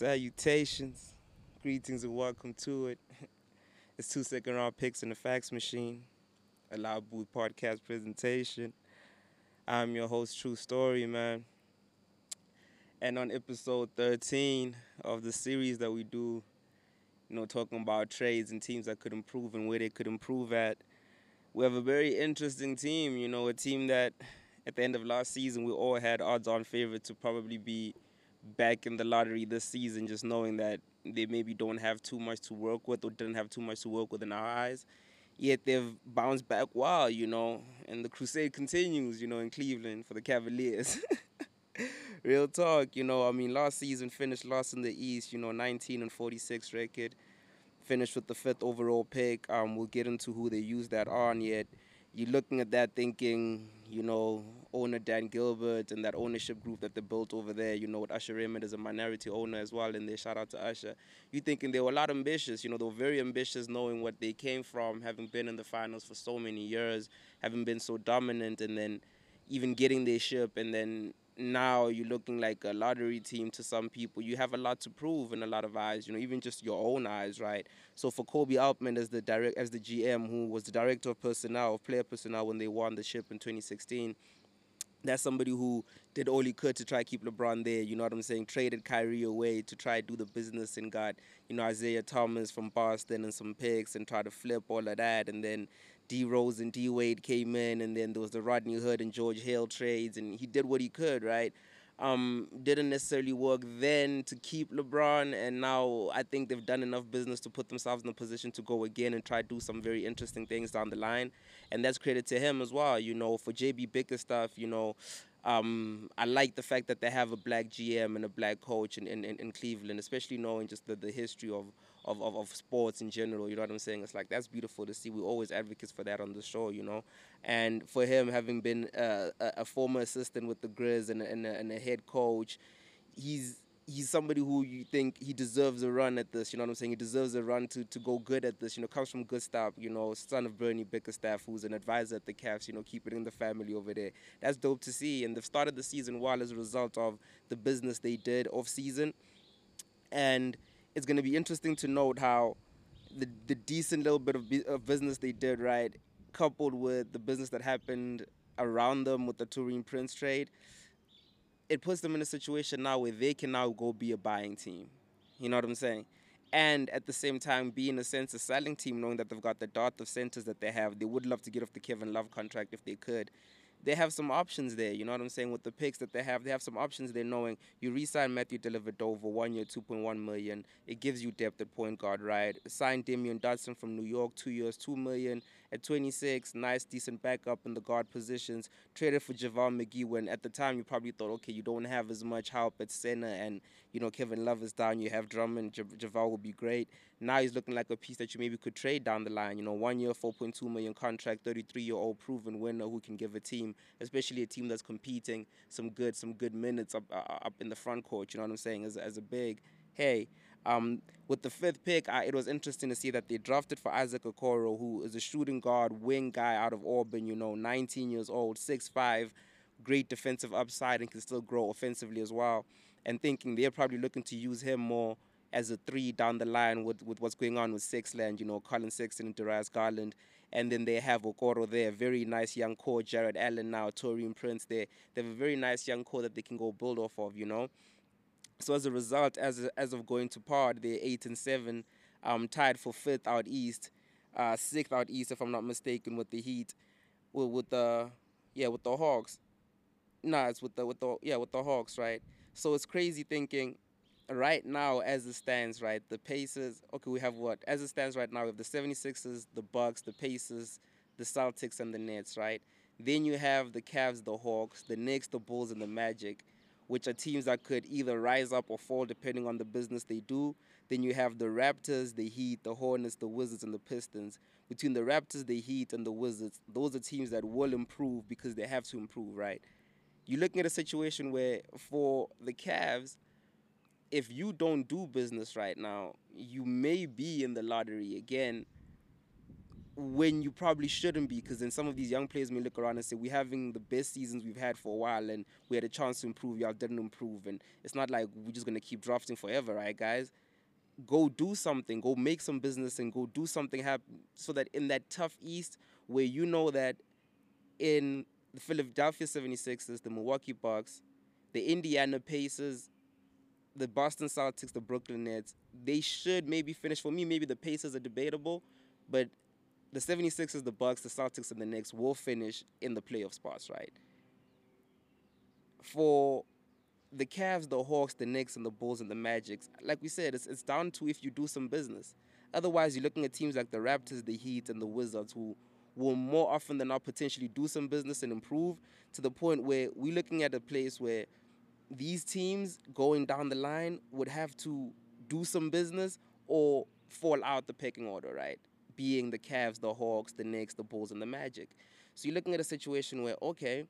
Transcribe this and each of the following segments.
Salutations, greetings, and welcome to it. It's two second round picks in the fax machine, a loud booth podcast presentation. I'm your host, True Story, man. And on episode 13 of the series that we do, you know, talking about trades and teams that could improve and where they could improve at, we have a very interesting team, you know, a team that at the end of last season we all had odds on favorite to probably be back in the lottery this season, just knowing that they maybe don't have too much to work with or didn't have too much to work with in our eyes. Yet they've bounced back well, you know, and the crusade continues, you know, in Cleveland for the Cavaliers. Real talk, you know, I mean, last season finished last in the East, you know, 19 and 46 record. Finished with the fifth overall pick. Um, we'll get into who they used that on yet you're looking at that thinking, you know, owner Dan Gilbert and that ownership group that they built over there, you know, with Usher Raymond as a minority owner as well, and they shout out to Usher. You're thinking they were a lot ambitious, you know, they were very ambitious knowing what they came from, having been in the finals for so many years, having been so dominant, and then even getting their ship and then now you're looking like a lottery team to some people. You have a lot to prove in a lot of eyes, you know, even just your own eyes, right? So for Koby Altman as the direct as the GM, who was the director of personnel, of player personnel when they won the ship in 2016, that's somebody who did all he could to try to keep LeBron there. You know what I'm saying? Traded Kyrie away to try do the business and got, you know, Isaiah Thomas from Boston and some picks and try to flip all of that. And then D Rose and D Wade came in, and then there was the Rodney Hood and George Hill trades, and he did what he could, right? Um, didn't necessarily work then to keep LeBron, and now I think they've done enough business to put themselves in a position to go again and try to do some very interesting things down the line, and that's credit to him as well. You know, for JB Bickerstaff, you know, um, I like the fact that they have a black GM and a black coach in, in, in Cleveland, especially knowing just the, the history of of, of, of sports in general. You know what I'm saying? It's like that's beautiful to see. We're always advocates for that on the show, you know. And for him, having been uh, a, a, former assistant with the Grizz and and, a, and a head coach, he's he's somebody who you think he deserves a run at this. You know what I'm saying? He deserves a run to, to go good at this. You know, comes from good stuff. You know, son of Bernie Bickerstaff, who's an advisor at the Cavs. You know, keep it in the family over there. That's dope to see. And they've started the season well as a result of the business they did off season, and it's going to be interesting to note how the the decent little bit of, of business they did, right, coupled with the business that happened around them with the Taurean Prince trade, it puts them in a situation now where they can now go be a buying team. You know what I'm saying? And at the same time, be in a sense a selling team, knowing that they've got the dot of centers that they have. They would love to get off the Kevin Love contract if they could they have some options there. You know what I'm saying? With the picks that they have, they have some options there. Knowing you re-sign Matthew Dellavedova, one year, 2.1 million. It gives you depth at point guard, right? Sign Damyean Dotson from New York, two years, two million. At 26, nice, decent backup in the guard positions. Traded for JaVale McGee when at the time you probably thought, okay, you don't have as much help at center, and you know Kevin Love is down. You have Drummond, J- JaVale will be great. Now he's looking like a piece that you maybe could trade down the line. You know, one year, 4.2 million contract, 33 year old proven winner who can give a team, especially a team that's competing, some good some good minutes up uh, up in the front court. You know what I'm saying? As as a big, hey. Um, with the fifth pick, I, it was interesting to see that they drafted for Isaac Okoro, who is a shooting guard, wing guy out of Auburn. You know, 19 years old, 6'5", great defensive upside, and can still grow offensively as well. And thinking they're probably looking to use him more as a three down the line with, with what's going on with Sexland, you know, Collin Sexton and Darius Garland. And then they have Okoro there, very nice young core, Jarrett Allen now, Taurean Prince there. They have a very nice young core that they can go build off of, you know. So as a result, as as of going to part, they're eight and seven, um, tied for fifth out east, uh, sixth out east if I'm not mistaken with the Heat, with, with the yeah with the Hawks. Nah, it's with the with the yeah with the Hawks, right? So it's crazy thinking right now, as it stands, right, the Pacers, okay, we have what? As it stands right now, we have the 76ers, the Bucks, the Pacers, the Celtics, and the Nets, right? Then you have the Cavs, the Hawks, the Knicks, the Bulls, and the Magic, which are teams that could either rise up or fall depending on the business they do. Then you have the Raptors, the Heat, the Hornets, the Wizards, and the Pistons. Between the Raptors, the Heat, and the Wizards, those are teams that will improve because they have to improve, right? You're looking at a situation where for the Cavs, if you don't do business right now, you may be in the lottery again when you probably shouldn't be, because then some of these young players may look around and say, We're having the best seasons we've had for a while, and we had a chance to improve, y'all didn't improve. And it's not like we're just going to keep drafting forever, right, guys? Go do something, go make some business, and go do something happen so that in that tough East, where you know that in the Philadelphia 76ers, the Milwaukee Bucks, the Indiana Pacers, the Boston Celtics, the Brooklyn Nets, they should maybe finish. For me, maybe the Pacers are debatable, but the 76ers, the Bucks, the Celtics, and the Knicks will finish in the playoff spots, right? For the Cavs, the Hawks, the Knicks, and the Bulls and the Magics, like we said, it's, it's down to if you do some business. Otherwise, you're looking at teams like the Raptors, the Heat, and the Wizards who will more often than not potentially do some business and improve to the point where we're looking at a place where these teams going down the line would have to do some business or fall out the pecking order, right? Being the Cavs, the Hawks, the Knicks, the Bulls, and the Magic. So you're looking at a situation where, okay,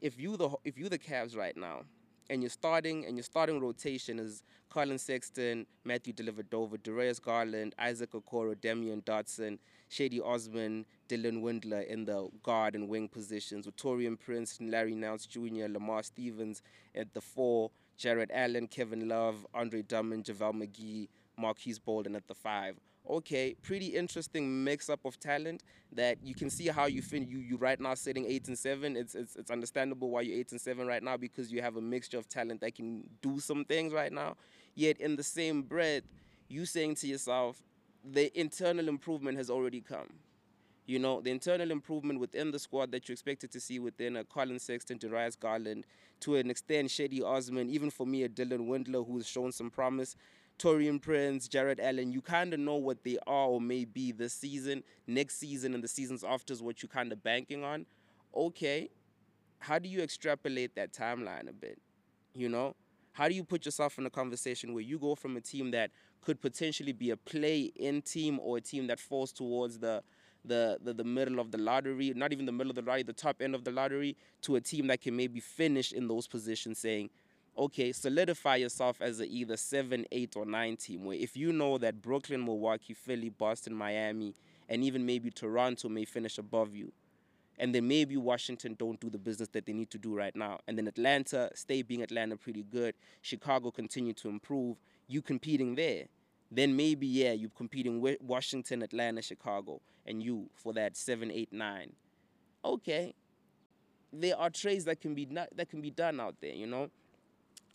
if you the if you the Cavs right now, and you're starting and your starting rotation is Collin Sexton, Matthew Dellavedova, Darius Garland, Isaac Okoro, Damyean Dotson, Cedi Osman, Dylan Windler in the guard and wing positions, with Taurean Prince, Larry Nance Jr., Lamar Stevens at the four, Jarrett Allen, Kevin Love, Andre Drummond, JaVale McGee, Marques Bolden at the five. Okay, pretty interesting mix up of talent that you can see how you fin you you right now sitting eight and seven. It's it's it's understandable why you're eight and seven right now because you have a mixture of talent that can do some things right now. Yet in the same breath, you saying to yourself, the internal improvement has already come. You know, the internal improvement within the squad that you expected to see within a Collin Sexton, Darius Garland, to an extent, Cedi Osman, even for me, a Dylan Windler who's shown some promise. Taurean Prince, Jarrett Allen, you kind of know what they are or may be this season, next season, and the seasons after is what you're kind of banking on. Okay, how do you extrapolate that timeline a bit? You know, how do you put yourself in a conversation where you go from a team that could potentially be a play-in team or a team that falls towards the the, the, the middle of the lottery, not even the middle of the lottery, the top end of the lottery, to a team that can maybe finish in those positions, saying, okay, solidify yourself as a either seven, eight, or nine team. Where if you know that Brooklyn, Milwaukee, Philly, Boston, Miami, and even maybe Toronto may finish above you, and then maybe Washington don't do the business that they need to do right now, and then Atlanta stay being Atlanta pretty good, Chicago continue to improve, you competing there then maybe yeah you're competing with washington atlanta chicago and you for that seven eight nine. Okay. There are trades that can be not, that can be done out there you know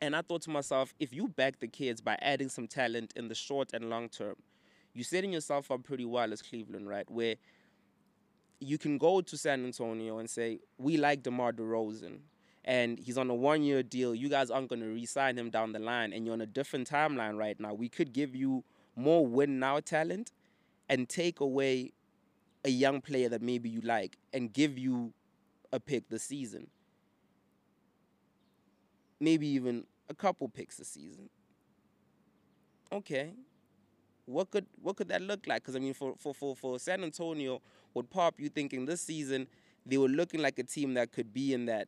and i thought to myself if you back the kids by adding some talent in the short and long term you're setting yourself up pretty well as cleveland right where you can go to san antonio and say we like demar DeRozan and he's on a one year deal. You guys aren't going to re sign him down the line, and you're on a different timeline right now. We could give you more win now talent and take away a young player that maybe you like and give you a pick this season. Maybe even a couple picks this season. Okay. What could what could that look like? Because I mean, for, for, for, for San Antonio, would pop you thinking this season they were looking like a team that could be in that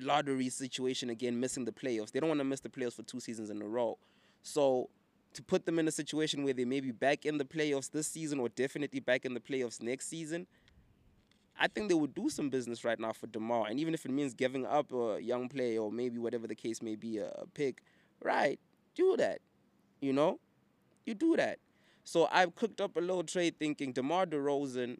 lottery situation again, missing the playoffs. They don't want to miss the playoffs for two seasons in a row. So to put them in a situation where they may be back in the playoffs this season or definitely back in the playoffs next season, I think they would do some business right now for DeMar. And even if it means giving up a young player or maybe whatever the case may be, a, pick, right, do that. You know? You do that. So I've cooked up a little trade thinking DeMar DeRozan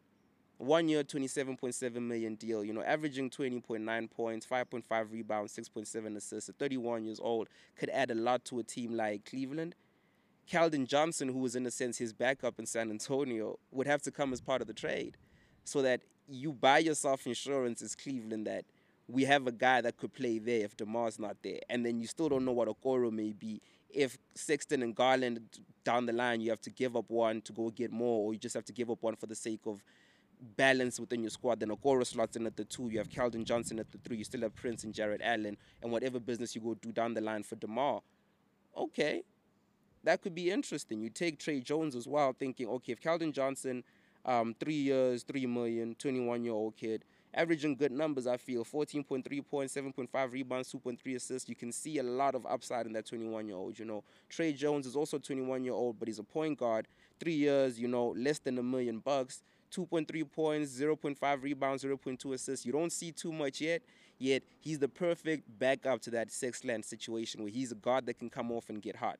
one year 27.7 million deal you know averaging 20.9 points 5.5 rebounds 6.7 assists at 31 years old could add a lot to a team like cleveland Keldon Johnson, who was in a sense his backup in San Antonio, would have to come as part of the trade so that you buy yourself insurance as Cleveland that we have a guy that could play there if DeMar's not there. And then you still don't know what Okoro may be. If Sexton and Garland down the line, you have to give up one to go get more, or you just have to give up one for the sake of balance within your squad. Then Okoro slots in at the two. You have Keldon Johnson at the three. You still have Prince and Jarrett Allen. And whatever business you go do down the line for DeMar, okay, that could be interesting. You take Tre Jones as well, thinking, okay, if Keldon Johnson, um, three years, three million, 21 year old kid, averaging good numbers, I feel 14.3 points, 7.5 rebounds, 2.3 assists. You can see a lot of upside in that 21 year old. You know, Tre Jones is also 21 year old, but he's a point guard. Three years, you know, less than a million bucks. 2.3 points, 0.5 rebounds, 0.2 assists. You don't see too much yet, yet he's the perfect backup to that Sexland situation where he's a guard that can come off and get hot.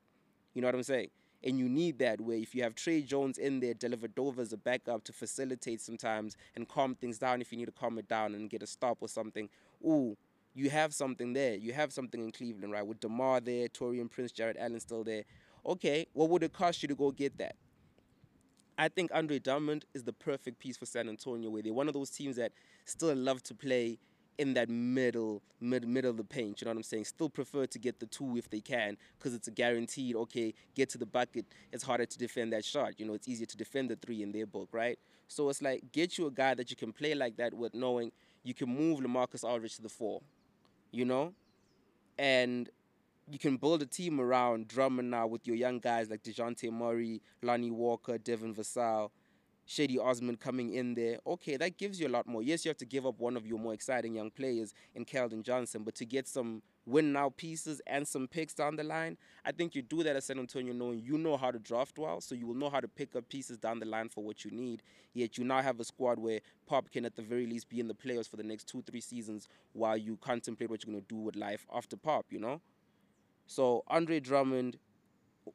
You know what I'm saying? And you need that where if you have Tre Jones in there, Dellavedova as a backup to facilitate sometimes and calm things down if you need to calm it down and get a stop or something. Ooh, you have something there. You have something in Cleveland, right? With DeMar there, Taurean Prince, Jarrett Allen still there. Okay, what would it cost you to go get that? I think Andre Drummond is the perfect piece for San Antonio, where they're one of those teams that still love to play in that middle, mid, middle of the paint. You know what I'm saying? Still prefer to get the two if they can, because it's a guaranteed. Okay, get to the bucket. It's harder to defend that shot. You know, it's easier to defend the three in their book, right? So it's like get you a guy that you can play like that with, knowing you can move LaMarcus Aldridge to the four. You know, and you can build a team around Drummond now with your young guys like Dejounte Murray, Lonnie Walker, Devin Vassell, Cedi Osman coming in there. Okay, that gives you a lot more. Yes, you have to give up one of your more exciting young players in Keldon Johnson, but to get some win now pieces and some picks down the line, I think you do that at San Antonio knowing you know how to draft well, so you will know how to pick up pieces down the line for what you need. Yet you now have a squad where Pop can at the very least be in the playoffs for the next two, three seasons while you contemplate what you're going to do with life after Pop, you know? So Andre Drummond,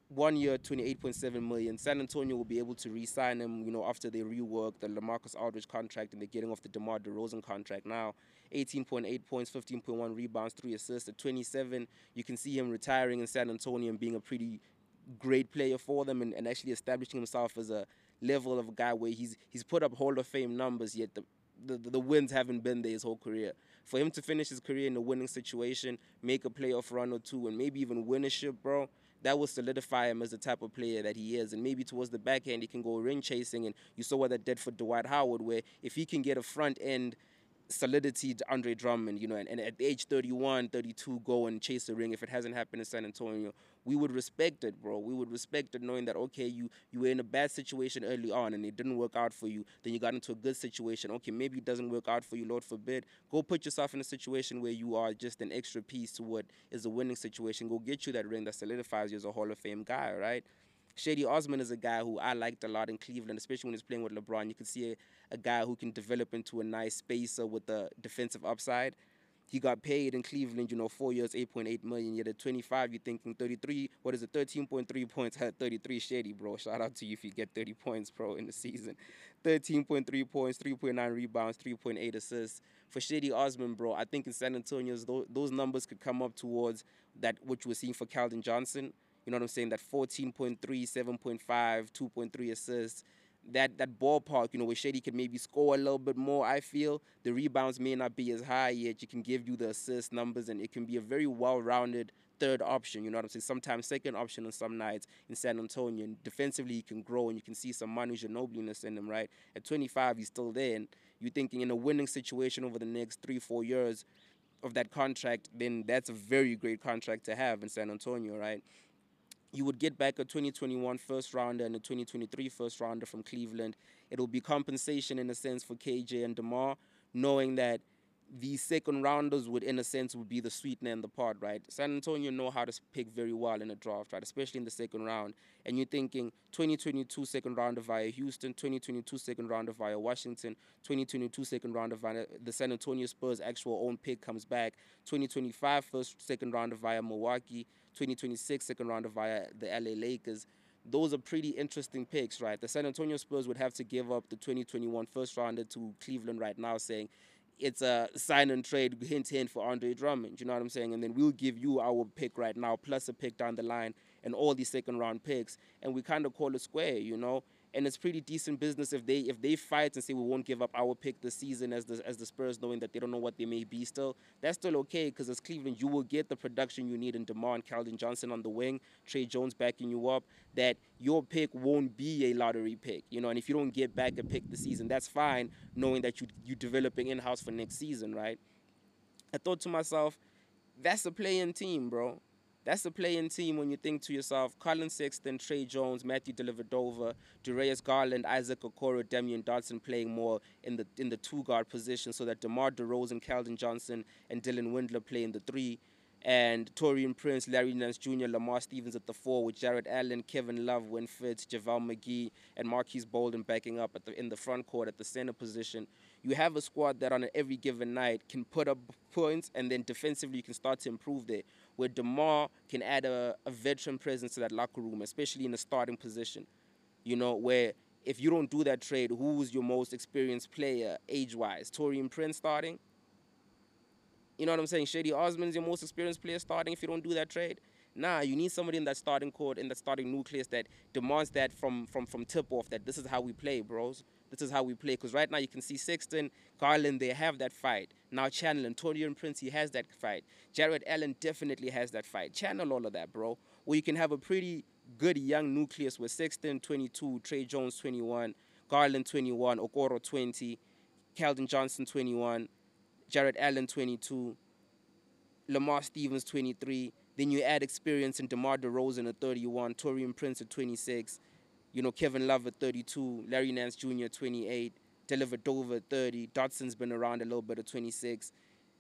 one year, 28.7 million. San Antonio will be able to re-sign him, you know, after they rework the LaMarcus Aldridge contract and they're getting off the DeMar DeRozan contract now. 18.8 points, 15.1 rebounds, three assists. At 27, you can see him retiring in San Antonio and being a pretty great player for them and, and actually establishing himself as a level of a guy where he's he's put up Hall of Fame numbers, yet the the, the wins haven't been there his whole career. For him to finish his career in a winning situation, make a playoff run or two, and maybe even win a ship, bro, that will solidify him as the type of player that he is. And maybe towards the back end, he can go ring chasing. And you saw what that did for Dwight Howard, where if he can get a front end – solidity to Andre Drummond, you know, and, and at age 31, 32, go and chase the ring. If it hasn't happened in San Antonio, we would respect it, bro. We would respect it knowing that, okay, you, you were in a bad situation early on and it didn't work out for you. Then you got into a good situation. Okay, maybe it doesn't work out for you, Lord forbid. Go put yourself in a situation where you are just an extra piece to what is a winning situation. Go get you that ring that solidifies you as a Hall of Fame guy, right? Cedi Osman is a guy who I liked a lot in Cleveland, especially when he's playing with LeBron. You can see a, a guy who can develop into a nice spacer with the defensive upside. He got paid in Cleveland, you know, four years, 8.8 million. Yet at 25, you're thinking 33, what is it, 13.3 points, had 33 shady, bro. Shout out to you if you get 30 points, bro, in the season. 13.3 points, 3.9 rebounds, 3.8 assists. For Cedi Osman, bro, I think in San Antonio, those, those numbers could come up towards that, which we're seeing for Keldon Johnson. You know what I'm saying? That 14.3, 7.5, 2.3 assists. That that ballpark, you know, where Cedi can maybe score a little bit more. I feel the rebounds may not be as high yet. You can give you the assist numbers, and it can be a very well-rounded third option. You know what I'm saying? Sometimes second option on some nights in San Antonio. And defensively, he can grow, and you can see some Manu Ginobiliness in him. Right at 25, he's still there, and you're thinking in a winning situation over the next three, four years of that contract, then that's a very great contract to have in San Antonio, right? You would get back a 2021 first rounder and a 2023 first rounder from Cleveland. It'll be compensation in a sense for KJ and DeMar, knowing that these second rounders would, in a sense, would be the sweetener in the pot, right? San Antonio know how to pick very well in a draft, right? Especially in the second round. And you're thinking 2022 second rounder via Houston, 2022 second rounder via Washington, 2022 second rounder via the San Antonio Spurs actual own pick comes back, 2025 first second rounder via Milwaukee, 2026 second rounder via the LA Lakers. Those are pretty interesting picks, right? The San Antonio Spurs would have to give up the 2021 first rounder to Cleveland right now, saying it's a sign and trade, hint, hint for Andre Drummond. You know what I'm saying? And then we'll give you our pick right now, plus a pick down the line, and all these second round picks. And we kind of call it square, you know? And it's pretty decent business if they if they fight and say we won't give up our pick this season as the as the Spurs knowing that they don't know what they may be still that's still okay because as Cleveland you will get the production you need in Demar and Keldon Johnson on the wing Tre Jones backing you up that your pick won't be a lottery pick you know and if you don't get back a pick this season that's fine knowing that you you developing in house for next season right? I thought to myself that's a playing team bro That's a playing team when you think to yourself, Collin Sexton, Tre Jones, Matthew Dellavedova, Darius Garland, Isaac Okoro, Damyean Dotson playing more in the in the two guard position so that DeMar DeRozan, Keldon Johnson, and Dylan Windler play in the three and Taurean Prince, Larry Nance Jr., Lamar Stevens at the four, with Jarrett Allen, Kevin Love, Winford, JaVale McGee, and Marques Bolden backing up at the, in the front court at the center position. You have a squad that on every given night can put up points, and then defensively you can start to improve there. Where DeMar can add a, a veteran presence to that locker room, especially in the starting position. You know, where if you don't do that trade, who's your most experienced player age-wise? Taurean Prince starting? You know what I'm saying? Cedi Osman's your most experienced player starting if you don't do that trade. Nah, you need somebody in that starting court, in that starting nucleus that demands that from from from tip off that this is how we play, bros. This is how we play. Because right now you can see Sexton, Garland, they have that fight. Now Channel Antonio and Prince, he has that fight. Jarrett Allen definitely has that fight. Channel all of that, bro. Or you can have a pretty good young nucleus with Sexton 22, Tre Jones 21, Garland 21, Okoro 20, Keldon Johnson 21, Jarrett Allen 22, Lamar Stevens 23. Then you add experience in DeMar DeRozan at 31, Taurean Prince at 26, you know, Kevin Love at 32, Larry Nance Jr. 28, Dellavedova Dover 30, Dotson's been around a little bit at 26,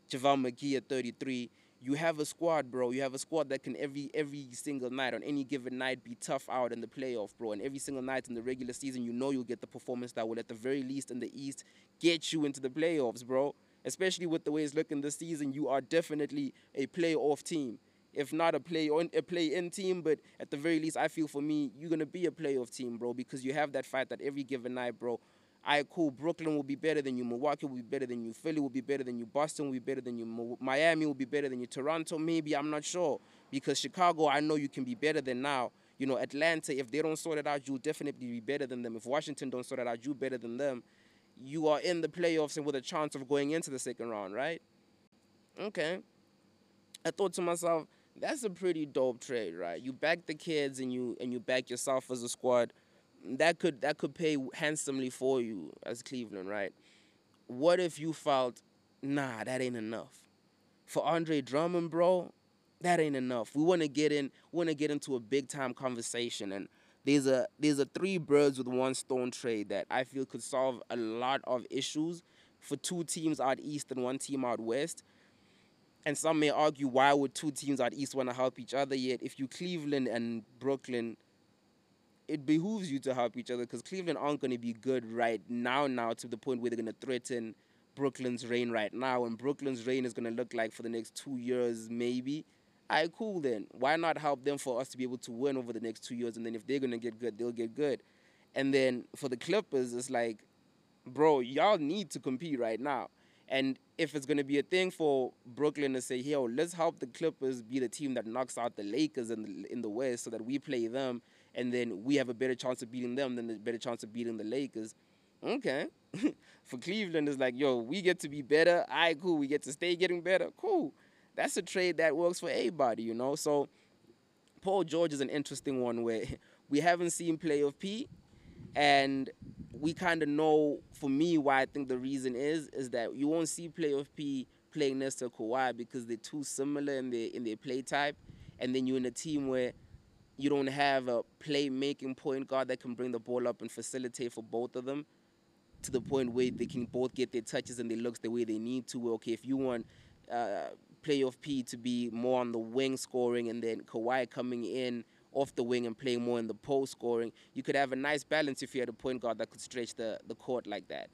JaVale McGee at 33. You have a squad, bro. You have a squad that can every every single night on any given night be tough out in the playoff, bro. And every single night in the regular season, you know you'll get the performance that will, at the very least in the East, get you into the playoffs, bro especially with the way it's looking this season, you are definitely a playoff team. If not a play on a play in team, but at the very least, I feel for me, you're gonna be a playoff team, bro, because you have that fight that every given night, bro. I right, cool. Brooklyn will be better than you. Milwaukee will be better than you. Philly will be better than you. Boston will be better than you. Miami will be better than you. Toronto, maybe I'm not sure because Chicago, I know you can be better than now. You know, Atlanta, if they don't sort it out, you'll definitely be better than them. If Washington don't sort it out, you better than them you are in the playoffs and with a chance of going into the second round, right? Okay. I thought to myself, that's a pretty dope trade, right? You back the kids and you and you back yourself as a squad. That could that could pay handsomely for you as Cleveland, right? What if you felt, nah, that ain't enough. For Andre Drummond, bro, that ain't enough. We want to get in, we want to get into a big time conversation and there's a there's a three birds with one stone trade that I feel could solve a lot of issues for two teams out east and one team out west. And some may argue why would two teams at east want to help each other? Yet if you Cleveland and Brooklyn, it behooves you to help each other because Cleveland aren't going to be good right now. Now to the point where they're going to threaten Brooklyn's reign right now, and Brooklyn's reign is going to look like for the next two years maybe right, cool then. Why not help them for us to be able to win over the next two years? And then if they're going to get good, they'll get good. And then for the Clippers, it's like, bro, y'all need to compete right now. And if it's going to be a thing for Brooklyn to say, yo, let's help the Clippers be the team that knocks out the Lakers in the, in the West so that we play them and then we have a better chance of beating them than a better chance of beating the Lakers. Okay. for Cleveland, it's like, yo, we get to be better. Right, cool. We get to stay getting better. Cool that's a trade that works for everybody, you know. So Paul George is an interesting one where we haven't seen playoff P, and we kind of know, for me, why I think the reason is is that you won't see playoff P playing next to Kawhi because they're too similar in their in their play type, and then you're in a team where you don't have a playmaking point guard that can bring the ball up and facilitate for both of them to the point where they can both get their touches and their looks the way they need to. Okay, if you want uh, playoff P to be more on the wing scoring and then Kawhi coming in off the wing and playing more in the post scoring, you could have a nice balance if you had a point guard that could stretch the, the court like that.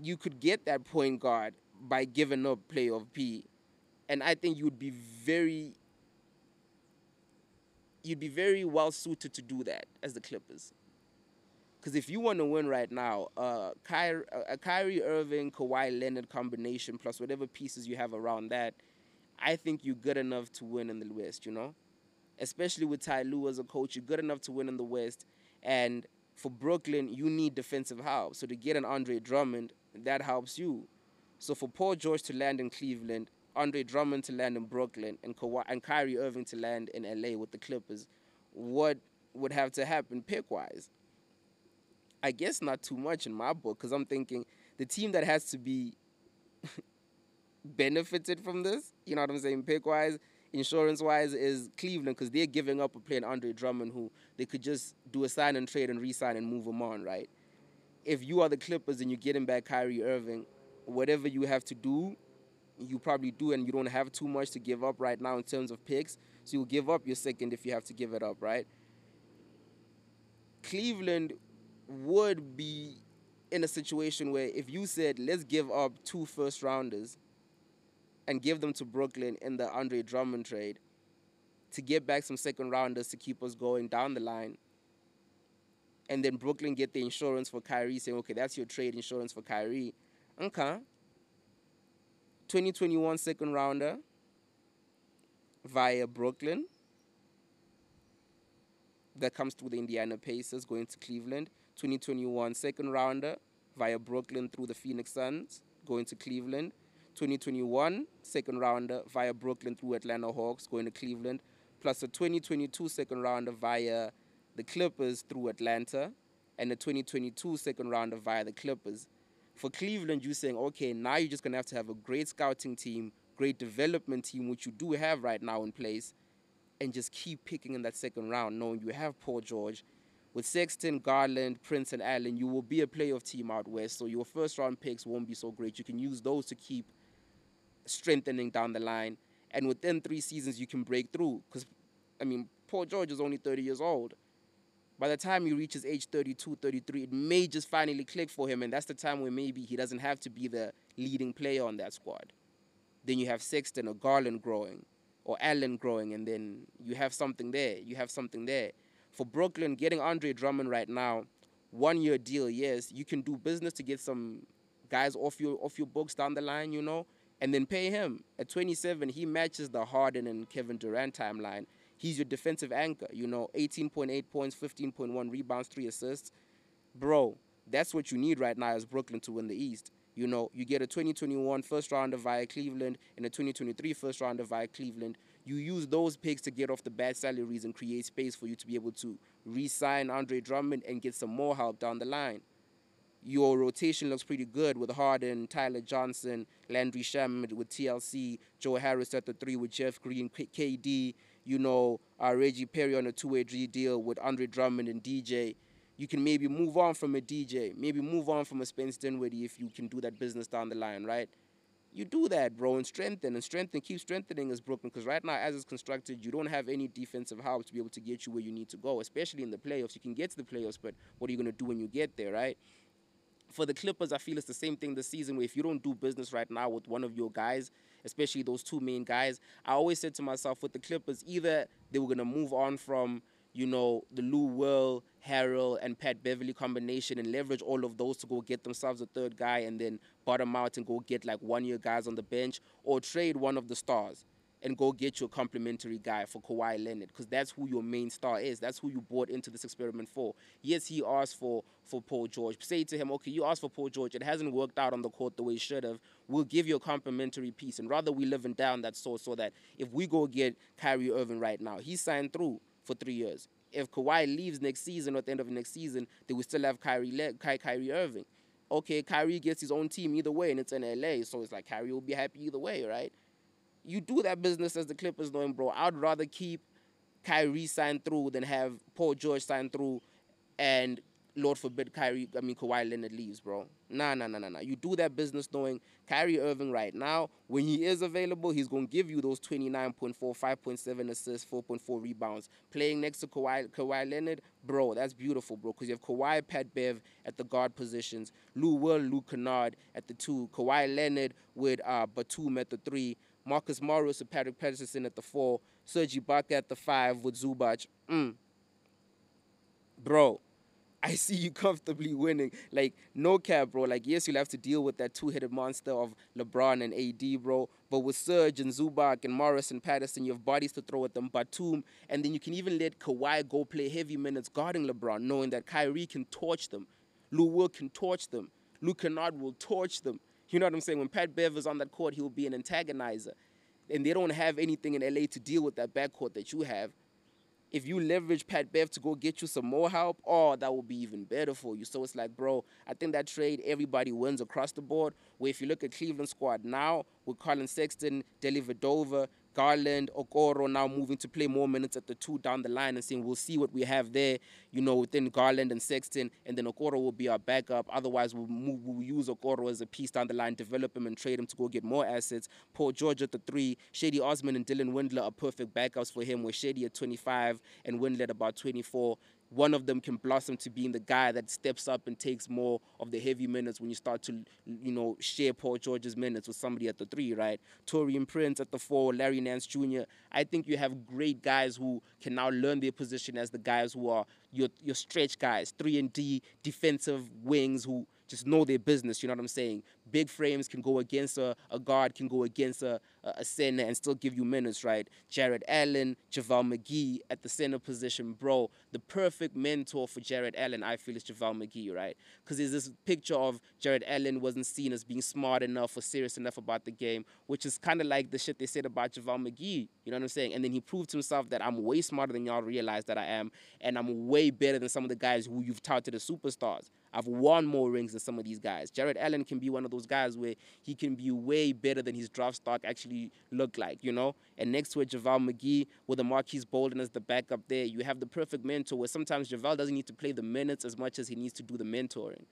You could get that point guard by giving up playoff P. And I think you would be very you'd be very well suited to do that as the Clippers. Because if you want to win right now, uh, Kyrie, a Kyrie Irving, Kawhi Leonard combination plus whatever pieces you have around that, I think you're good enough to win in the West. You know, especially with Ty Lue as a coach, you're good enough to win in the West. And for Brooklyn, you need defensive help. So to get an Andre Drummond, that helps you. So for Paul George to land in Cleveland, Andre Drummond to land in Brooklyn, and Kawhi, and Kyrie Irving to land in LA with the Clippers, what would have to happen pick wise? I guess not too much in my book because I'm thinking the team that has to be benefited from this, you know what I'm saying, pick wise, insurance wise is Cleveland because they're giving up a player Andre Drummond who they could just do a sign and trade and re-sign and move him on, right? If you are the Clippers and you're getting back Kyrie Irving, whatever you have to do, you probably do, and you don't have too much to give up right now in terms of picks. So you'll give up your second if you have to give it up, right? Cleveland would be in a situation where if you said, let's give up two first rounders and give them to Brooklyn in the Andre Drummond trade to get back some second rounders to keep us going down the line. And then Brooklyn get the insurance for Kyrie, saying, okay, that's your trade insurance for Kyrie. Okay. 2021 second rounder via Brooklyn that comes through the Indiana Pacers going to Cleveland. 2021 second rounder via Brooklyn through the Phoenix Suns going to Cleveland. 2021 second rounder via Brooklyn through Atlanta Hawks going to Cleveland, plus a 2022 second rounder via the Clippers through Atlanta, and a 2022 second rounder via the Clippers. For Cleveland, you're saying, okay, now you're just going to have to have a great scouting team, great development team, which you do have right now in place, and just keep picking in that second round, knowing you have Paul George. With Sexton, Garland, Prince, and Allen, you will be a playoff team out west, so your first round picks won't be so great. You can use those to keep strengthening down the line. And within three seasons, you can break through. Because, I mean, Paul George is only 30 years old. By the time he reaches age 32, 33, it may just finally click for him. And that's the time where maybe he doesn't have to be the leading player on that squad. Then you have Sexton or Garland growing or Allen growing. And then you have something there. You have something there. For Brooklyn, getting Andre Drummond right now, one year deal, yes, you can do business to get some guys off your off your books down the line, you know and then pay him. At 27, he matches the Harden and Kevin Durant timeline. He's your defensive anchor, you know, 18.8 points, 15.1 rebounds, 3 assists. Bro, that's what you need right now as Brooklyn to win the East. You know, you get a 2021 first rounder via Cleveland and a 2023 first rounder via Cleveland. You use those picks to get off the bad salaries and create space for you to be able to re sign Andre Drummond and get some more help down the line your rotation looks pretty good with Harden, Tyler Johnson, Landry Shamet with TLC, Joe Harris at the three with Jeff Green, KD, you know, uh, Reggie Perry on a two-way deal with Andre Drummond and DJ. You can maybe move on from a DJ, maybe move on from a Spence Dinwiddie if you can do that business down the line, right? You do that, bro, and strengthen and strengthen, keep strengthening as Brooklyn. Because right now, as it's constructed, you don't have any defensive help to be able to get you where you need to go, especially in the playoffs. You can get to the playoffs, but what are you going to do when you get there, right? For the Clippers, I feel it's the same thing this season where if you don't do business right now with one of your guys, especially those two main guys, I always said to myself with the Clippers, either they were going to move on from, you know, the Lou Will, Harrell, and Pat Beverley combination and leverage all of those to go get themselves a third guy and then bottom out and go get like one year guys on the bench or trade one of the stars and go get you a complimentary guy for Kawhi Leonard because that's who your main star is. That's who you bought into this experiment for. Yes, he asked for for Paul George. Say to him, okay, you asked for Paul George. It hasn't worked out on the court the way it should have. We'll give you a complimentary piece, and rather we living down that source so that if we go get Kyrie Irving right now, he signed through for three years. If Kawhi leaves next season or at the end of next season, then we still have Kyrie Le- Ky- Kyrie Irving. Okay, Kyrie gets his own team either way, and it's in LA, so it's like Kyrie will be happy either way, right? You do that business as the Clippers doing, bro. I'd rather keep Kyrie signed through than have Paul George signed through and Lord forbid Kyrie, I mean Kawhi Leonard leaves, bro. Nah, nah, nah, nah, nah. You do that business knowing Kyrie Irving right now, when he is available, he's to give you those 29.4, 5.7 assists, 4.4 rebounds. Playing next to Kawhi, Kawhi Leonard, bro, that's beautiful, bro, because you have Kawhi, Pat Bev at the guard positions, Lou Will, Lou Kennard at the two, Kawhi Leonard with uh, Batum at the three, Marcus Morris and Patrick Patterson at the four, Serge Ibaka at the five with Zubac. Mm. Bro, I see you comfortably winning. Like, no cap, bro. Like, yes, you'll have to deal with that two-headed monster of LeBron and AD, bro. But with Serge and Zubac and Morris and Patterson, you have bodies to throw at them. Batum, and then you can even let Kawhi go play heavy minutes guarding LeBron, knowing that Kyrie can torch them. Lou Will can torch them. Luke Kennard will torch them. You know what I'm saying? When Pat Bev is on that court, he'll be an antagonizer. And they don't have anything in LA to deal with that backcourt that you have. If you leverage Pat Bev to go get you some more help, oh, that would be even better for you. So it's like, bro, I think that trade, everybody wins across the board. Where if you look at Cleveland squad now, with Collin Sexton, Dellavedova, Garland, Okoro now moving to play more minutes at the two down the line and saying we'll see what we have there, you know, within Garland and Sexton, and then Okoro will be our backup. Otherwise, we'll move, we'll use Okoro as a piece down the line, develop him and trade him to go get more assets. Paul George at the three, Cedi Osman and Dylan Windler are perfect backups for him, with Cedi at 25 and Windler at about 24 one of them can blossom to being the guy that steps up and takes more of the heavy minutes when you start to, you know, share Paul George's minutes with somebody at the three, right? Taurean Prince at the four, Larry Nance Jr. I think you have great guys who can now learn their position as the guys who are your your stretch guys, three and D defensive wings who just know their business. You know what I'm saying? Big frames can go against a, a guard, can go against a, a center and still give you minutes, right? Jarrett Allen, JaVale McGee at the center position, bro. The perfect mentor for Jarrett Allen, I feel, is JaVale McGee, right? Because there's this picture of Jarrett Allen wasn't seen as being smart enough or serious enough about the game, which is kind of like the shit they said about JaVale McGee. You know what I'm saying? And then he proved to himself that I'm way smarter than y'all realize that I am, and I'm way better than some of the guys who you've touted as superstars. I've won more rings than some of these guys. Jarrett Allen can be one of those guys where he can be way better than his draft stock actually look like, you know? And next to it, JaVale McGee with the Marques Bolden as the backup there, you have the perfect mentor where sometimes JaVale doesn't need to play the minutes as much as he needs to do the mentoring.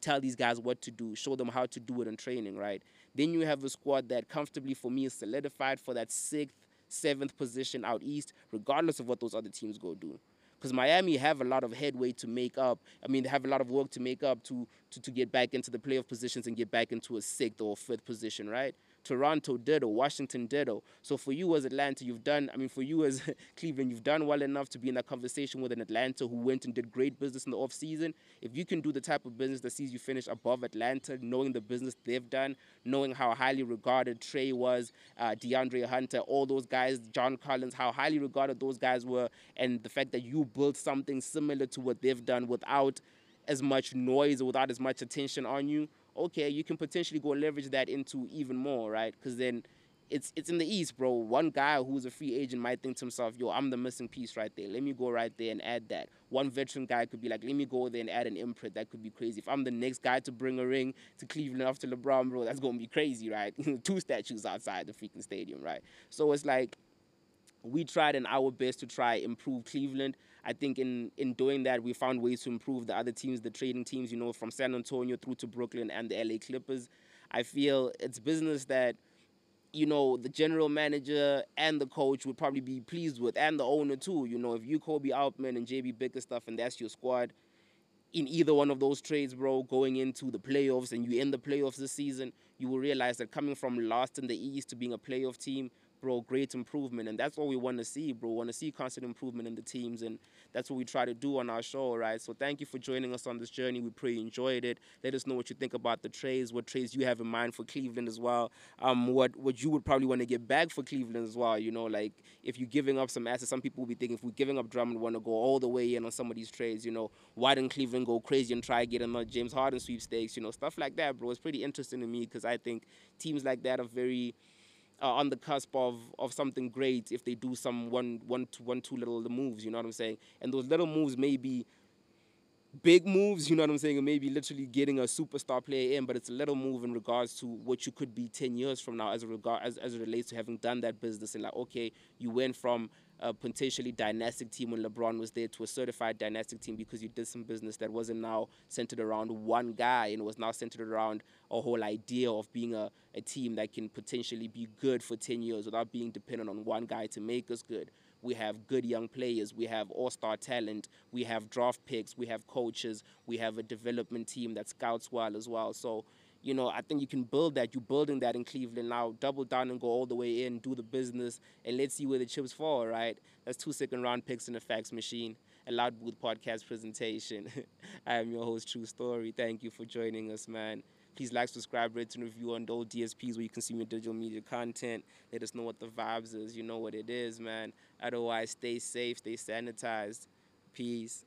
Tell these guys what to do, show them how to do it in training, right? Then you have a squad that comfortably for me is solidified for that sixth, seventh position out east, regardless of what those other teams go do because Miami have a lot of headway to make up. I mean, they have a lot of work to make up to, to, to get back into the playoff positions and get back into a sixth or fifth position, right? Toronto did or Washington did or so for you as Atlanta you've done I mean for you as Cleveland you've done well enough to be in that conversation with an Atlanta who went and did great business in the off season if you can do the type of business that sees you finish above Atlanta knowing the business they've done knowing how highly regarded Trae was uh, DeAndre Hunter all those guys John Collins how highly regarded those guys were and the fact that you built something similar to what they've done without as much noise or without as much attention on you okay, you can potentially go leverage that into even more, right? Because then it's it's in the East, bro. One guy who's a free agent might think to himself, yo, I'm the missing piece right there. Let me go right there and add that. One veteran guy could be like, let me go there and add an imprint. That could be crazy. If I'm the next guy to bring a ring to Cleveland after LeBron, bro, that's gonna be crazy, right? Two statues outside the freaking stadium, right? So it's like we tried in our best to try improve Cleveland. I think in in doing that, we found ways to improve the other teams, the trading teams, you know, from San Antonio through to Brooklyn and the LA Clippers. I feel it's business that you know the general manager and the coach would probably be pleased with, and the owner too. You know, if you Koby Altman and JB Bickerstaff and that's your squad, in either one of those trades, bro, going into the playoffs and you end the playoffs this season, you will realize that coming from last in the East to being a playoff team bro, great improvement. And that's what we want to see, bro. We want to see constant improvement in the teams. And that's what we try to do on our show, right? So thank you for joining us on this journey. We pray you enjoyed it. Let us know what you think about the trades, what trades you have in mind for Cleveland as well. Um, what, what you would probably want to get back for Cleveland as well. You know, like if you're giving up some assets, some people will be thinking if we're giving up Drummond, want to go all the way in on some of these trades, you know, why didn't Cleveland go crazy and try to get another James Harden sweepstakes, you know, stuff like that, bro. It's pretty interesting to me because I think teams like that are very uh, on the cusp of, of something great if they do some one, one, two, one, two little moves, you know what I'm saying? And those little moves may be big moves, you know what I'm saying? Maybe literally getting a superstar player in, but it's a little move in regards to what you could be 10 years from now as regard as, as it relates to having done that business and like, okay, you went from a potentially dynastic team when LeBron was there to a certified dynastic team because you did some business that wasn't now centered around one guy and was now centered around a whole idea of being a, a team that can potentially be good for 10 years without being dependent on one guy to make us good. We have good young players. We have all star talent. We have draft picks. We have coaches. We have a development team that scouts well as well. So you know, I think you can build that. You're building that in Cleveland now. Double down and go all the way in, do the business, and let's see where the chips fall, right? That's two second round picks in the fax machine. A Loud Booth podcast presentation. I am your host, True Story. Thank you for joining us, man. Please like, subscribe, rate, and review on those DSPs where you consume your digital media content. Let us know what the vibes is. You know what it is, man. Otherwise, stay safe, stay sanitized. Peace.